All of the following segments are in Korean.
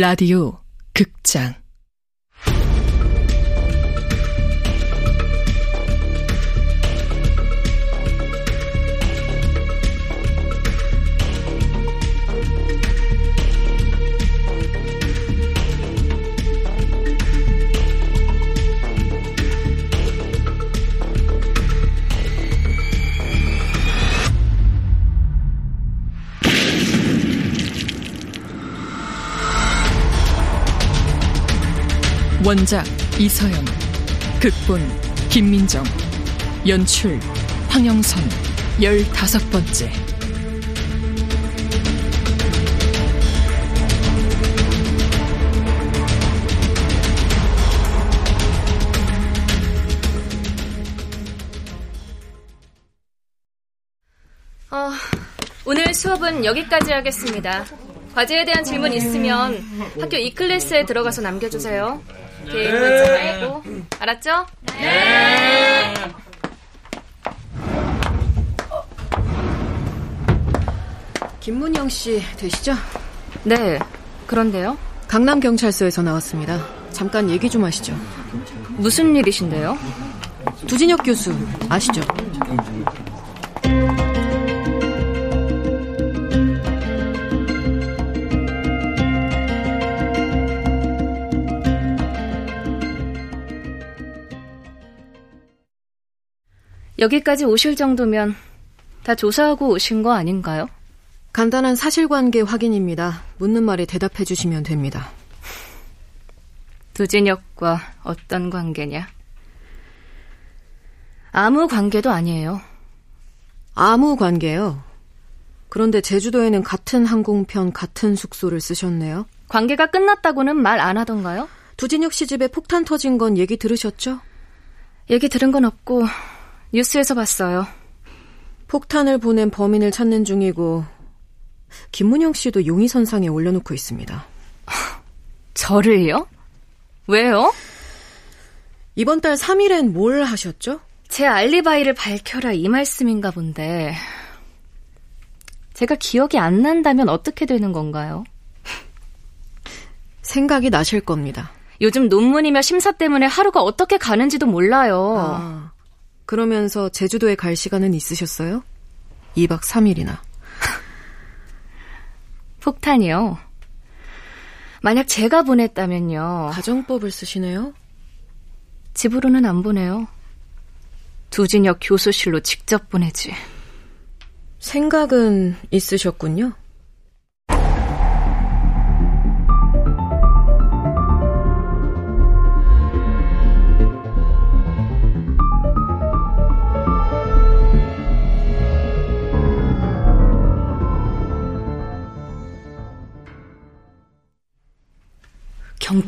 라디오 극장 원작 이서연 극본 김민정 연출 황영선 열다섯 번째 어, 오늘 수업은 여기까지 하겠습니다. 과제에 대한 질문 있으면 학교 이 클래스에 들어가서 남겨주세요. 개인 문자 말고 알았죠? 네. 김문영 씨 되시죠? 네. 그런데요? 강남 경찰서에서 나왔습니다. 잠깐 얘기 좀 하시죠. 무슨 일이신데요? 두진혁 교수 아시죠? 여기까지 오실 정도면 다 조사하고 오신 거 아닌가요? 간단한 사실관계 확인입니다. 묻는 말에 대답해 주시면 됩니다. 두진혁과 어떤 관계냐? 아무 관계도 아니에요. 아무 관계요. 그런데 제주도에는 같은 항공편, 같은 숙소를 쓰셨네요. 관계가 끝났다고는 말 안 하던가요? 두진혁 씨 집에 폭탄 터진 건 얘기 들으셨죠? 얘기 들은 건 없고 뉴스에서 봤어요. 폭탄을 보낸 범인을 찾는 중이고 김문영 씨도 용의선상에 올려놓고 있습니다. 저를요? 왜요? 이번 달 3일엔 뭘 하셨죠? 제 알리바이를 밝혀라 이 말씀인가 본데 제가 기억이 안 난다면 어떻게 되는 건가요? 생각이 나실 겁니다. 요즘 논문이며 심사 때문에 하루가 어떻게 가는지도 몰라요. 아, 그러면서 제주도에 갈 시간은 있으셨어요? 2박 3일이나. 폭탄이요. 만약 제가 보냈다면요. 가정법을 쓰시네요? 집으로는 안 보내요. 두진혁 교수실로 직접 보내지. 생각은 있으셨군요.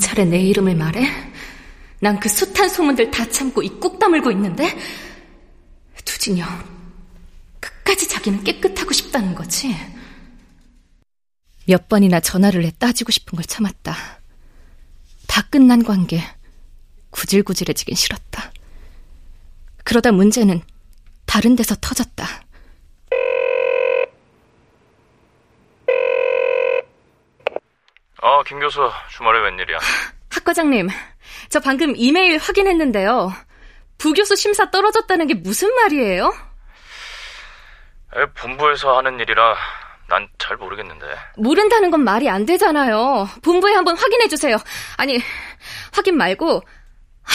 경찰에 내 이름을 말해? 난 그 숱한 소문들 다 참고 입꾹 다물고 있는데? 두진영, 끝까지 자기는 깨끗하고 싶다는 거지? 몇 번이나 전화를 해 따지고 싶은 걸 참았다. 다 끝난 관계, 구질구질해지긴 싫었다. 그러다 문제는 다른 데서 터졌다. 어, 김 교수, 주말에 웬일이야? 학 과장님, 저 방금 이메일 확인했는데요. 부교수 심사 떨어졌다는 게 무슨 말이에요? 에, 본부에서 하는 일이라 난 잘 모르겠는데. 모른다는 건 말이 안 되잖아요. 본부에 한번 확인해 주세요. 아니, 확인 말고 하,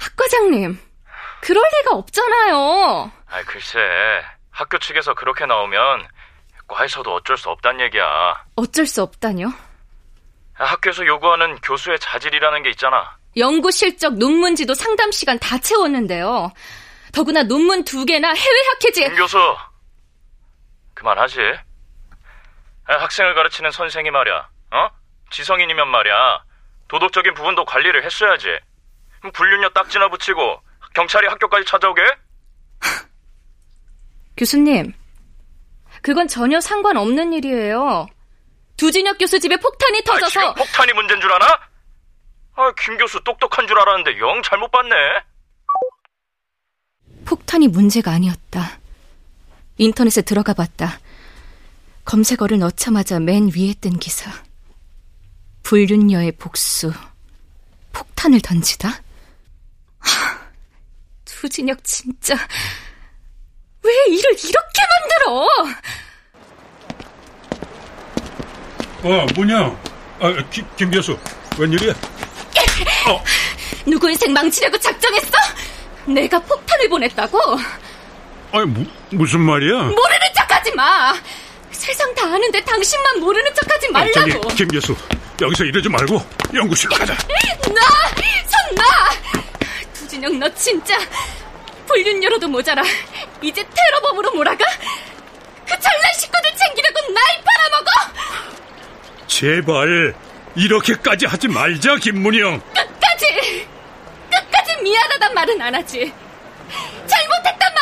학 과장님, 그럴 리가 없잖아요. 아, 글쎄, 학교 측에서 그렇게 나오면 과에서도 어쩔 수 없단 얘기야. 어쩔 수 없다뇨? 학교에서 요구하는 교수의 자질이라는 게 있잖아. 연구 실적, 논문지도 상담 시간 다 채웠는데요. 더구나 논문 두 개나 해외 학회지. 김 교수, 그만하지. 학생을 가르치는 선생이 말이야. 어? 지성인이면 말이야. 도덕적인 부분도 관리를 했어야지. 불륜녀 딱지나 붙이고 경찰이 학교까지 찾아오게? 교수님, 그건 전혀 상관없는 일이에요. 두진혁 교수 집에 폭탄이 터져서 아, 폭탄이 문제인 줄 아나? 아, 김 교수 똑똑한 줄 알았는데 영 잘못 봤네. 폭탄이 문제가 아니었다. 인터넷에 들어가 봤다. 검색어를 넣자마자 맨 위에 뜬 기사. 불륜녀의 복수. 폭탄을 던지다? 하, 두진혁 진짜 왜 일을 이렇게 만들어? 어, 뭐냐? 아, 김, 김 교수, 웬일이야? 어. 누구 인생 망치려고 작정했어? 내가 폭탄을 보냈다고? 아니, 무, 무슨 말이야? 모르는 척하지 마! 세상 다 아는데 당신만 모르는 척하지 말라고! 아니, 저기, 김 교수, 여기서 이러지 말고 연구실로 가자. 나! 손 놔! 두진영 너 진짜 불륜녀로도 모자라 이제 테러범으로 몰아가? 그 잘난 식구들 챙기려고 나이 팔아먹어? 제발 이렇게까지 하지 말자 김문영 끝까지 끝까지 미안하단 말은 안 하지 잘못했단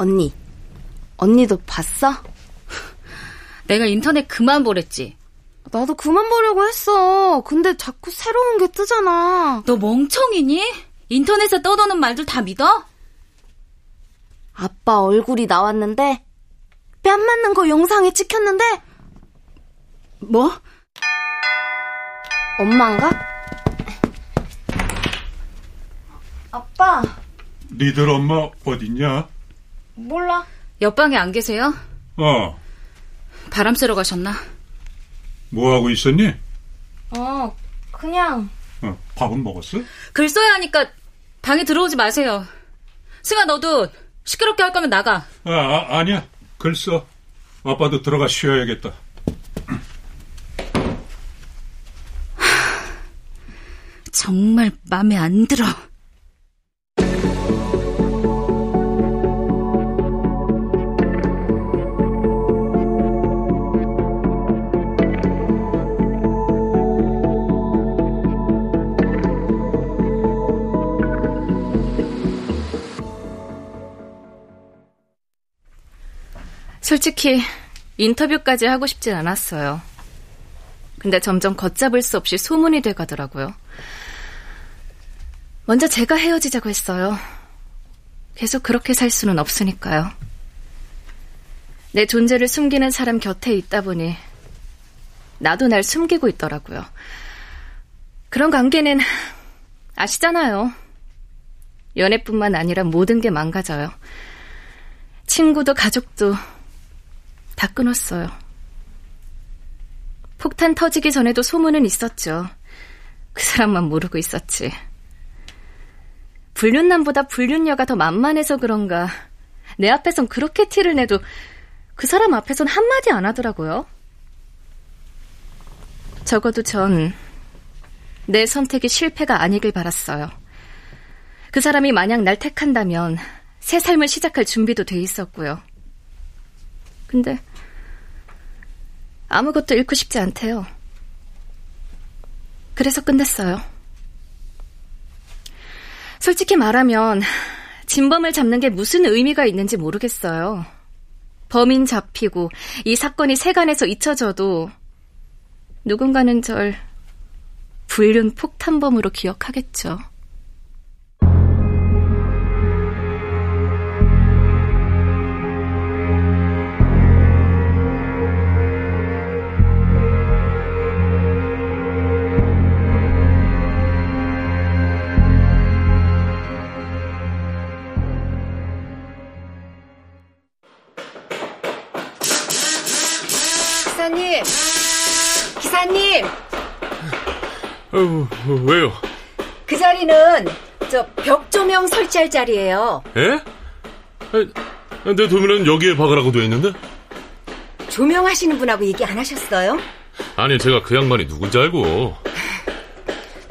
언니, 언니도 봤어? 내가 인터넷 그만 보랬지. 나도 그만 보려고 했어. 근데 자꾸 새로운 게 뜨잖아. 너 멍청이니? 인터넷에 떠도는 말들 다 믿어? 아빠 얼굴이 나왔는데 뺨 맞는 거 영상에 찍혔는데 뭐? 엄마인가? 아빠. 니들 엄마 어딨냐? 몰라. 옆방에 안 계세요? 어. 바람 쐬러 가셨나? 뭐 하고 있었니? 어, 그냥. 어, 밥은 먹었어? 글 써야 하니까 방에 들어오지 마세요. 승아 너도 시끄럽게 할 거면 나가. 아, 아 아니야. 글 써. 아빠도 들어가 쉬어야겠다. 정말 마음에 안 들어. 솔직히 인터뷰까지 하고 싶진 않았어요. 근데 점점 걷잡을 수 없이 소문이 돼가더라고요. 먼저 제가 헤어지자고 했어요. 계속 그렇게 살 수는 없으니까요. 내 존재를 숨기는 사람 곁에 있다 보니 나도 날 숨기고 있더라고요. 그런 관계는 아시잖아요. 연애뿐만 아니라 모든 게 망가져요. 친구도 가족도 다 끊었어요. 폭탄 터지기 전에도 소문은 있었죠. 그 사람만 모르고 있었지. 불륜남보다 불륜녀가 더 만만해서 그런가. 내 앞에선 그렇게 티를 내도 그 사람 앞에선 한마디 안 하더라고요. 적어도 전 내 선택이 실패가 아니길 바랐어요. 그 사람이 만약 날 택한다면 새 삶을 시작할 준비도 돼 있었고요. 근데 아무것도 잃고 싶지 않대요. 그래서 끝냈어요. 솔직히 말하면 진범을 잡는 게 무슨 의미가 있는지 모르겠어요. 범인 잡히고 이 사건이 세간에서 잊혀져도 누군가는 절 불륜 폭탄범으로 기억하겠죠. 기사님! 기사님! 어, 왜요? 그 자리는 저 벽 조명 설치할 자리예요. 예? 내 도면은 여기에 박으라고 돼 있는데? 조명하시는 분하고 얘기 안 하셨어요? 아니, 제가 그 양반이 누군지 알고.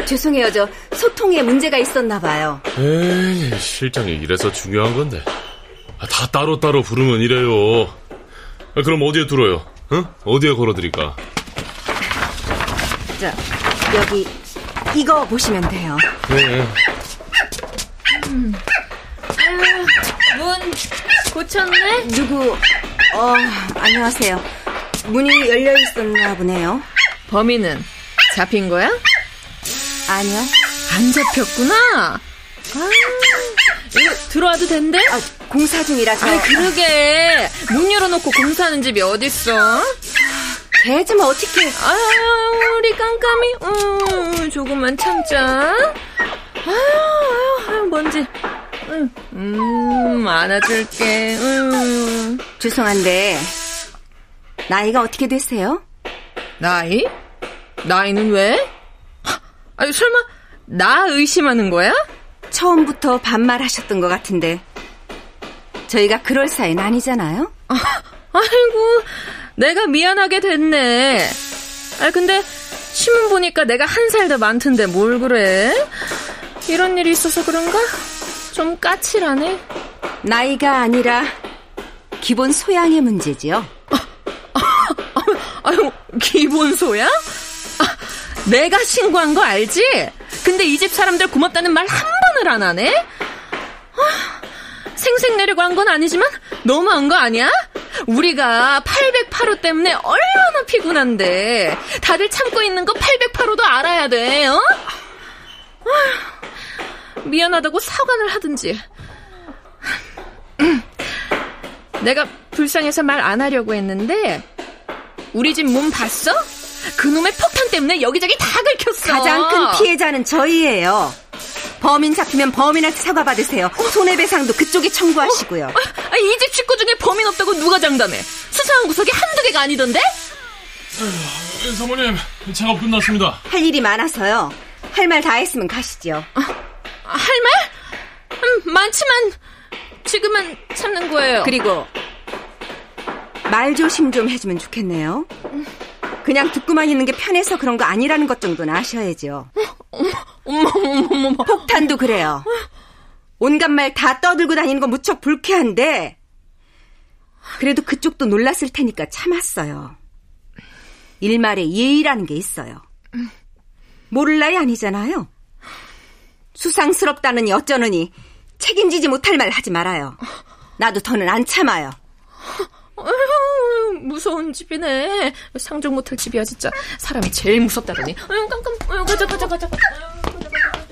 죄송해요. 저 소통에 문제가 있었나 봐요. 에이, 실장이 이래서 중요한 건데. 아, 다 따로따로 부르면 이래요. 아, 그럼 어디에 들어요? 응? 어디에 걸어드릴까? 자, 여기 이거 보시면 돼요. 네. 음. 문 고쳤네? 누구? 어, 안녕하세요. 문이 열려 있었나 보네요. 범인은 잡힌 거야? 아니요. 안 잡혔구나. 아, 이거 들어와도 된대? 아, 공사 중이라서. 아, 그러게. 문 열어놓고 공사하는 집이 어딨어? 개좀 어떻게. 아유, 우리 깜깜이. 음, 조금만 참자. 아유, 아유, 뭔지. 음, 음, 안아줄게. 음. 죄송한데, 나이가 어떻게 되세요? 나이? 나이는 왜? 아니, 설마, 나 의심하는 거야? 처음부터 반말하셨던 것 같은데, 저희가 그럴 사이는 아니잖아요? 아, 아이고, 내가 미안하게 됐네. 아, 근데, 신문 보니까 내가 한 살 더 많던데 뭘 그래? 이런 일이 있어서 그런가? 좀 까칠하네. 나이가 아니라 기본 소양의 문제지요. 아유, 기본 소양? 아, 내가 신고한 거 알지? 근데 이 집 사람들 고맙다는 말 한 번을 안 하네? 아, 생색 내려고 한 건 아니지만 너무한 거 아니야? 우리가 808호 때문에 얼마나 피곤한데 다들 참고 있는 거 808호도 알아야 돼, 어? 미안하다고 사과를 하든지. 내가 불쌍해서 말 안 하려고 했는데 우리 집문 봤어? 그놈의 폭탄 때문에 여기저기 다 긁혔어. 가장 큰 피해자는 저희예요. 범인 잡히면 범인한테 사과받으세요. 손해배상도 그쪽에 청구하시고요. 아, 이집 식구 중에 범인 없다고 누가 장담해? 수사한 구석이 한두 개가 아니던데? 네, 사모님, 작업 끝났습니다. 할 일이 많아서요. 할 말 다 했으면 가시죠. 아, 할 말? 음, 많지만 지금은 참는 거예요. 그리고 말 조심 좀 해주면 좋겠네요. 그냥 듣고만 있는 게 편해서 그런 거 아니라는 것 정도는 아셔야죠. 어 머, 어머, 어머, 어머. 폭탄도 그래요. 온갖 말 다 떠들고 다니는 거 무척 불쾌한데 그래도 그쪽도 놀랐을 테니까 참았어요. 일말에 예의라는 게 있어요. 모를 나이 아니잖아요. 수상스럽다느니 어쩌느니 책임지지 못할 말 하지 말아요. 나도 더는 안 참아요. 아유, 무서운 집이네. 상종 못할 집이야 진짜. 사람이 제일 무섭다더니. 아유 깜깜. 아유 가자 가자 가자. 아유, 가자, 가자, 가자.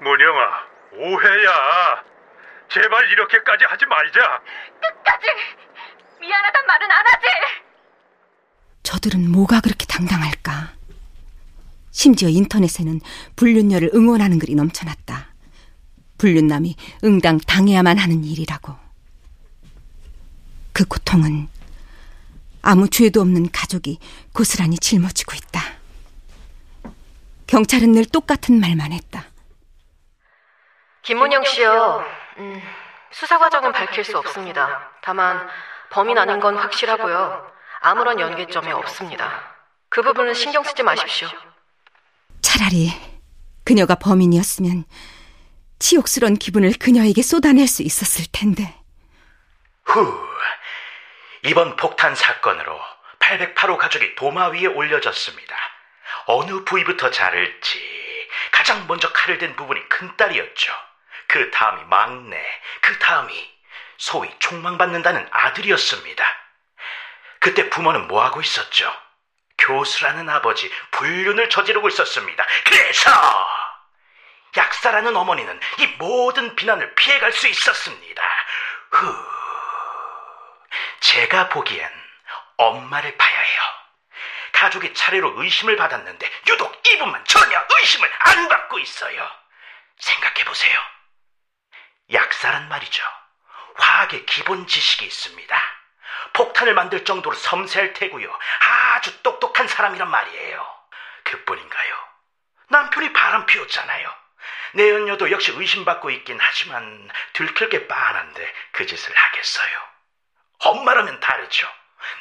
문영아, 오해야. 제발 이렇게까지 하지 말자. 끝까지 미안하단 말은 안 하지. 저들은 뭐가 그렇게 당당할까? 심지어 인터넷에는 불륜녀를 응원하는 글이 넘쳐났다. 불륜남이 응당 당해야만 하는 일이라고. 그 고통은 아무 죄도 없는 가족이 고스란히 짊어지고 있다. 경찰은 늘 똑같은 말만 했다. 김문영 씨요. 음, 수사 과정은 밝힐 수 없습니다. 다만 범인 아닌 건 확실하고요. 아무런 연계점이 없습니다. 그 부분은 신경 쓰지 마십시오. 차라리 그녀가 범인이었으면 치욕스런 기분을 그녀에게 쏟아낼 수 있었을 텐데. 후, 이번 폭탄 사건으로 808호 가족이 도마 위에 올려졌습니다. 어느 부위부터 자를지 가장 먼저 칼을 댄 부분이 큰딸이었죠. 그 다음이 막내, 그 다음이 소위 총망받는다는 아들이었습니다. 그때 부모는 뭐하고 있었죠? 교수라는 아버지 불륜을 저지르고 있었습니다. 그래서 약사라는 어머니는 이 모든 비난을 피해갈 수 있었습니다. 후, 제가 보기엔 엄마를 봐야 해요. 가족이 차례로 의심을 받았는데 유독 이분만 전혀 의심을 안 받고 있어요. 생각해 보세요. 약사란 말이죠. 화학의 기본 지식이 있습니다. 폭탄을 만들 정도로 섬세할 테고요. 아주 똑똑한 사람이란 말이에요. 그뿐인가요? 남편이 바람 피웠잖아요. 내연녀도 역시 의심받고 있긴 하지만 들킬 게 빤한데 그 짓을 하겠어요. 엄마라면 다르죠.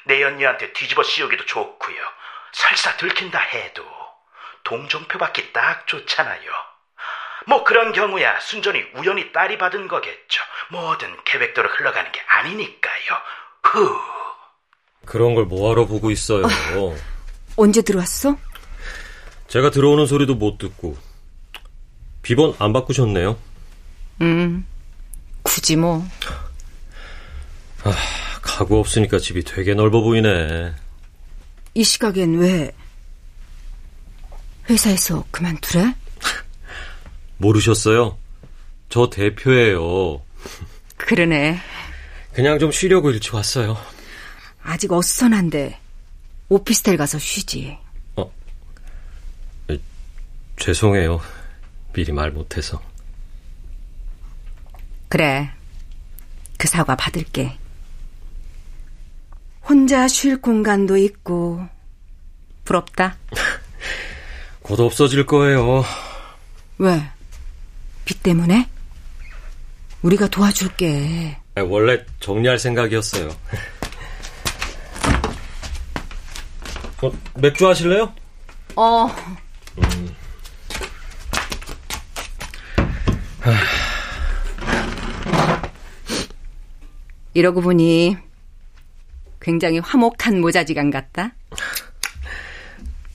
내연녀한테 뒤집어 씌우기도 좋고요. 설사 들킨다 해도 동정표 받기 딱 좋잖아요. 뭐 그런 경우야 순전히 우연히 딸이 받은 거겠죠. 뭐든 계획대로 흘러가는 게 아니니까요. 후. 그런 걸 뭐하러 보고 있어요. 어. 언제 들어왔어? 제가 들어오는 소리도 못 듣고. 비번 안 바꾸셨네요. 음, 굳이 뭐. 아, 가구 없으니까 집이 되게 넓어 보이네. 이 시각엔 왜 회사에서 그만두래? 모르셨어요? 저 대표예요. 그러네. 그냥 좀 쉬려고 일찍 왔어요. 아직 어수선한데 오피스텔 가서 쉬지. 어, 에, 죄송해요. 미리 말 못해서. 그래. 그 사과 받을게. 혼자 쉴 공간도 있고 부럽다. 곧 없어질 거예요. 왜? 빚 때문에? 우리가 도와줄게. 원래 정리할 생각이었어요. 어, 맥주 하실래요? 어. 음. 이러고 보니 굉장히 화목한 모자지간 같다.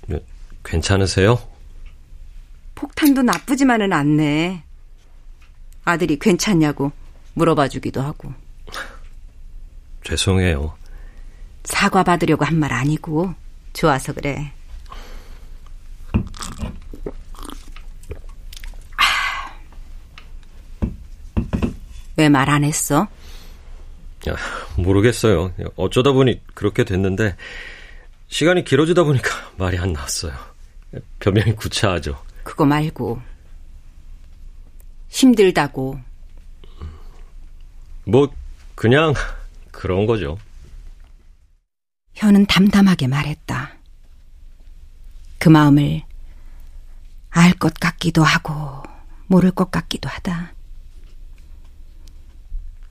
네, 괜찮으세요? 폭탄도 나쁘지만은 않네. 아들이 괜찮냐고 물어봐 주기도 하고. 죄송해요. 사과 받으려고 한 말 아니고 좋아서 그래. 왜 말 안 했어? 야, 모르겠어요. 어쩌다 보니 그렇게 됐는데 시간이 길어지다 보니까 말이 안 나왔어요. 변명이 구차하죠. 그거 말고 힘들다고. 뭐 그냥 그런 거죠. 현은 담담하게 말했다. 그 마음을 알 것 같기도 하고 모를 것 같기도 하다.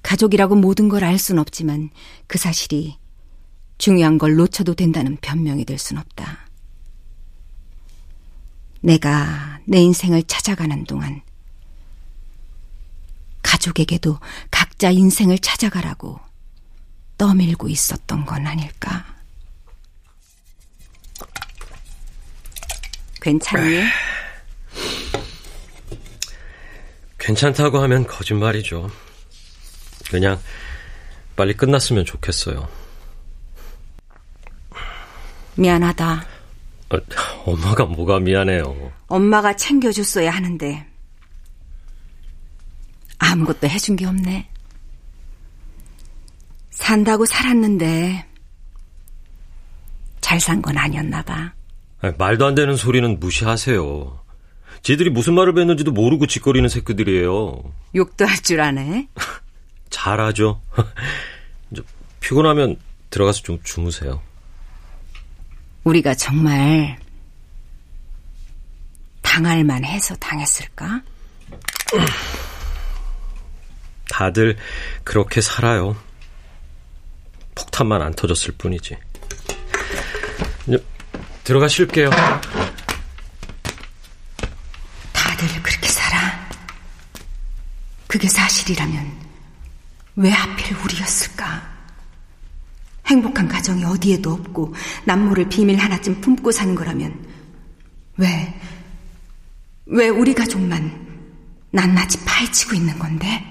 가족이라고 모든 걸 알 순 없지만 그 사실이 중요한 걸 놓쳐도 된다는 변명이 될 순 없다. 내가 내 인생을 찾아가는 동안 가족에게도 각자 인생을 찾아가라고 떠밀고 있었던 건 아닐까. 괜찮니? 괜찮다고 하면 거짓말이죠. 그냥 빨리 끝났으면 좋겠어요. 미안하다. 어, 엄마가 뭐가 미안해요. 엄마가 챙겨줬어야 하는데 아무것도 해준 게 없네. 산다고 살았는데 잘 산 건 아니었나 봐. 아니, 말도 안 되는 소리는 무시하세요. 지들이 무슨 말을 뱉는지도 모르고 짓거리는 새끼들이에요. 욕도 할 줄 아네. 잘하죠. 피곤하면 들어가서 좀 주무세요. 우리가 정말 당할 만해서 당했을까? 다들 그렇게 살아요. 폭탄만 안 터졌을 뿐이지. 들어가 쉴게요. 다들 그렇게 살아. 그게 사실이라면 왜 하필 우리였을까? 행복한 가정이 어디에도 없고 남모를 비밀 하나쯤 품고 사는 거라면 왜, 왜 우리 가족만 낱낱이 파헤치고 있는 건데?